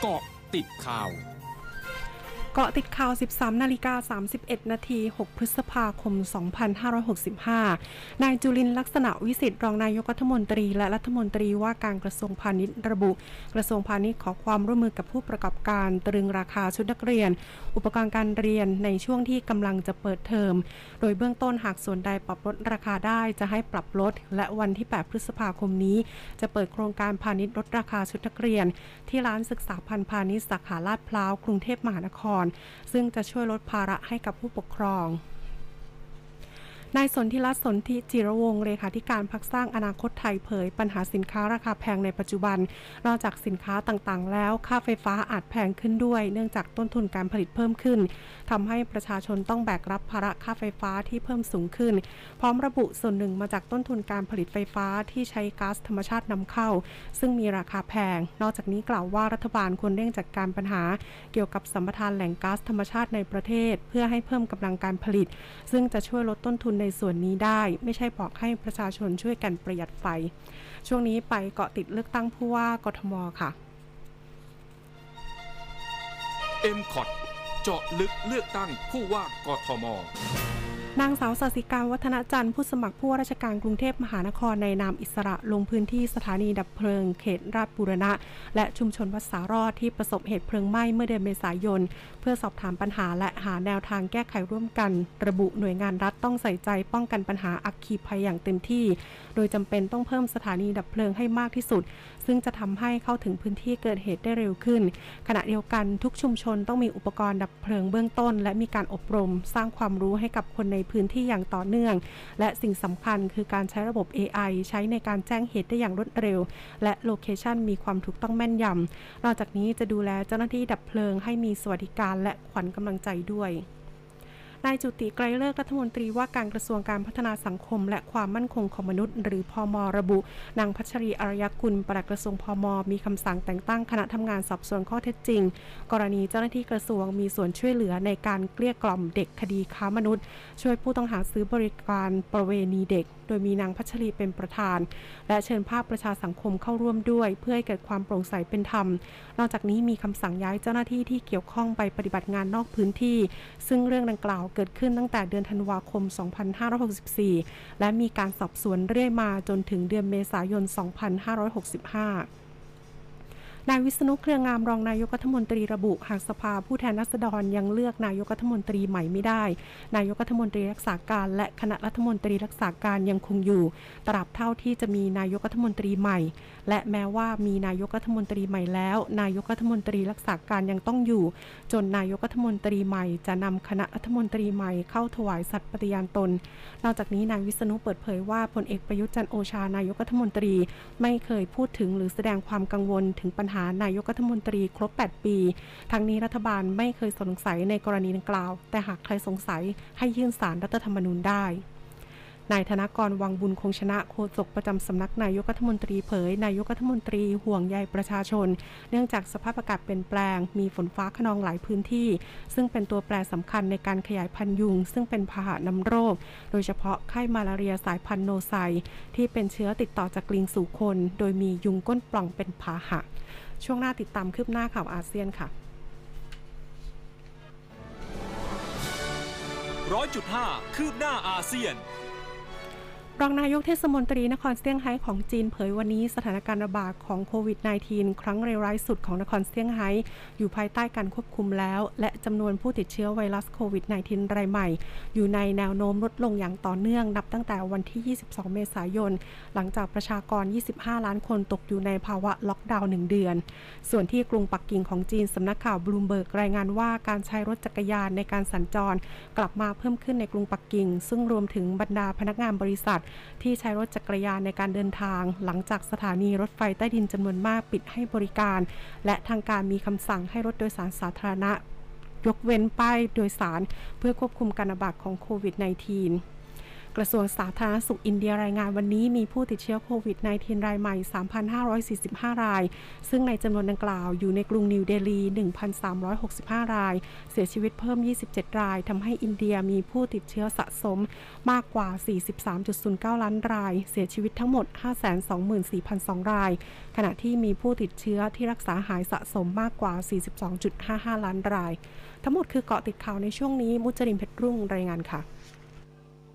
เกาะติดข่าว เกาะติดข่าว 13 นาฬิกา 31 นาที 6 พฤษภาคม 2565 นายจุลินลักษณะวิสิทธิ์รองนายกรัฐมนตรี และรัฐมนตรีว่าการกระทรวงพาณิชย์ระบุ กระทรวงพาณิชย์ขอความร่วมมือกับผู้ประกอบการตรึงราคาชุดนักเรียน อุปกรณ์การเรียนในช่วงที่กำลังจะเปิดเทอม โดยเบื้องต้นหากส่วนใดปรับลดราคาได้จะให้ปรับลด และวันที่ 8 พฤษภาคมนี้ จะเปิดโครงการพาณิชย์ลดราคาชุดนักเรียน ที่ร้านศึกษาพันพาณิชย์สาขาลาดพร้าวกรุงเทพมหานครซึ่งจะช่วยลดภาระให้กับผู้ปกครอง นายสนธิรัตน์สนธิจิรวงศ์เลขาธิการพักสร้างอนาคตไทยเผย ปัญหาสินค้าราคาแพงในปัจจุบัน นอกจากสินค้าต่างๆ แล้ว ค่าไฟฟ้าอาจแพงขึ้นด้วย เนื่องจากต้นทุนการผลิตเพิ่มขึ้นทำให้ประชาชนต้องแบกรับภาระค่าไฟฟ้าที่เพิ่มสูงขึ้น พร้อมระบุส่วนหนึ่งมาจากต้นทุนการผลิตไฟฟ้าที่ใช้ก๊าซธรรมชาตินำเข้า ซึ่งมีราคาแพง นอกจากนี้กล่าวว่ารัฐบาลควรเร่งจัดการปัญหา เกี่ยวกับสัมปทานแหล่งก๊าซธรรมชาติในประเทศ เพื่อให้เพิ่มกำลังการผลิต ซึ่งจะช่วยลดต้นทุนในส่วนนี้ได้ ไม่ใช่บอกให้ประชาชนช่วยกันประหยัดไฟ ช่วงนี้ไปเกาะติดเลือกตั้งผู้ว่ากทมค่ะ m c o t เจาะลึกเลือกตั้งผู้ว่ากทม นางสาวสัสิการวัฒนจันทร์ผู้สมัครผู้ว่าราชการกรุงเทพมหานครในนามอิสระลงพื้นที่สถานีดับเพลิงเขตราชบุรณะ และชุมชนวัดสารอดที่ประสบเหตุเพลิงไหม้เมื่อเดือนเมษายน เพื่อสอบถามปัญหาและหาแนวทางแก้ไขร่วมกัน ระบุหน่วยงานรัฐต้องใส่ใจป้องกันปัญหาอัคคีภัยอย่างเต็มที่ โดยจำเป็นต้องเพิ่มสถานีดับเพลิงให้มากที่สุด ซึ่งจะทำให้เข้าถึงพื้นที่เกิดเหตุได้เร็วขึ้น ขณะเดียวกันทุกชุมชนต้องมีอุปกรณ์ดับเพลิงเบื้องต้น และมีการอบรม สร้างความรู้ให้กับคนในพื้นที่อย่างต่อเนื่อง และสิ่งสำคัญคือการใช้ระบบ AI ใช้ในการแจ้งเหตุได้อย่างรวดเร็ว และโลเคชันมีความถูกต้องแม่นยำนอกจากนี้จะดูแลเจ้าหน้าที่ดับเพลิงให้มีสวัสดิการและขวัญกำลังใจด้วย นายจุติไกรเลิกรัฐมนตรีว่าการกระทรวงการพัฒนาสังคม และความมั่นคงของมนุษย์ หรือพอมระบุ นางพัชรีอารยกุลปลัดกระทรวงพมมีคำสั่งแต่งตั้งคณะทำงานสอบสวนข้อเท็จจริง กรณีเจ้าหน้าที่กระทรวงมีส่วนช่วยเหลือในการเกลี้ยกล่อมเด็กคดีค้ามนุษย์ ช่วยผู้ต้องหาซื้อบริการประเวณีเด็ก โดยมีนางพัชรีเป็นประธาน และเชิญภาคประชาสังคมเข้าร่วมด้วย เพื่อให้เกิดความโปร่งใสเป็นธรรม นอกจากนี้มีคำสั่งย้ายเจ้าหน้าที่ที่เกี่ยวข้องไปปฏิบัติงานนอกพื้นที่ ซึ่งเรื่องดังกล่าวเกิดขึ้นตั้งแต่เดือนธันวาคม 2564 และมีการสอบสวนเรื่อยมาจนถึงเดือนเมษายน 2565 นายวิษณุเครืองามรองนายกรัฐมนตรีระบุ หากสภาผู้แทนรัษฎรยังเลือกนายกรัฐมนตรีใหม่ไม่ได้ นายกรัฐมนตรีรักษาการและคณะรัฐมนตรีรักษาการยังคงอยู่ ตราบเท่าที่จะมีนายกรัฐมนตรีใหม่ และแม้ว่ามีนายกรัฐมนตรีใหม่แล้ว นายกรัฐมนตรีรักษาการยังต้องอยู่ จนนายกรัฐมนตรีใหม่ จะนำคณะรัฐมนตรีใหม่เข้าถวายสัตย์ปฏิญาณตน นอกจากนี้นายวิษณุเปิดเผยว่าพลเอกประยุทธ์จันโอชานายกรัฐมนตรี ไม่เคยพูดถึงหรือแสดงความกังวลถึงปัญหานายกรัฐมนตรีครบ 8 ปี ทั้งนี้รัฐบาลไม่เคยสงสัยในกรณีดังกล่าว แต่หากใครสงสัยให้ยื่นสารรัฐธรรมนูญได้นายธนกรวังบุญคงชนะโฆษกประจำสำนักนายกรัฐมนตรีเผย นายกรัฐมนตรีห่วงใยประชาชน เนื่องจากสภาพอากาศเปลี่ยนแปลง มีฝนฟ้าขนองหลายพื้นที่ ซึ่งเป็นตัวแปรสำคัญในการขยายพันธุ์ยุง ซึ่งเป็นพาหะนำโรค โดยเฉพาะไข้มาลาเรียสายพันธุ์โนไซ ที่เป็นเชื้อติดต่อจากลิงสู่คน โดยมียุงก้นปล่องเป็นพาหะ ช่วงหน้าติดตามคืบหน้าข่าวอาเซียนค่ะร้อยจุดห้าคืบหน้าอาเซียน รองนายกเทศมนตรีนครเซี่ยงไฮ้ของจีนเผยวันนี้สถานการณ์ระบาดของโควิด -19 ครั้งเร็วร้ายสุดของนครเซี่ยงไฮ้อยู่ภายใต้การควบคุมแล้ว และจำนวนผู้ติดเชื้อไวรัสโควิด -19 รายใหม่ อยู่ในแนวโน้มลดลงอย่างต่อเนื่อง นับตั้งแต่วันที่ 22 เมษายน หลังจากประชากร 25 ล้านคนตกอยู่ในภาวะล็อกดาวน์1เดือน ส่วนที่กรุงปักกิ่งของจีนสำนักข่าวบลูมเบิร์กรายงานว่าการใช้รถจักรยานในการสัญจร กลับมาเพิ่มขึ้นในกรุงปักกิ่ง ซึ่งรวมถึงบรรดาพนักงานบริษัทที่ใช้รถจักรยานในการเดินทาง หลังจากสถานีรถไฟใต้ดินจำนวนมากปิดให้บริการ และทางการมีคำสั่งให้รถโดยสารสาธารณะ ยกเว้นป้ายโดยสารเพื่อควบคุมการระบาดของโควิด -19 กระทรวงสาธารณสุขอินเดียรายงานวันนี้มีผู้ติดเชื้อโควิด -19 รายใหม่ 3,545 ราย ซึ่งในจำนวนดังกล่าวอยู่ในกรุงนิวเดลี 1,365 ราย เสียชีวิตเพิ่ม 27 ราย ทำให้อินเดียมีผู้ติดเชื้อสะสมมากกว่า 43.09 ล้านราย เสียชีวิตทั้งหมด 524,002 ราย ขณะที่มีผู้ติดเชื้อที่รักษาหายสะสมมากกว่า 42.55 ล้านราย ทั้งหมดคือเกาะติดข่าวในช่วงนี้มุจรินเพชรรุ่งรายงานค่ะ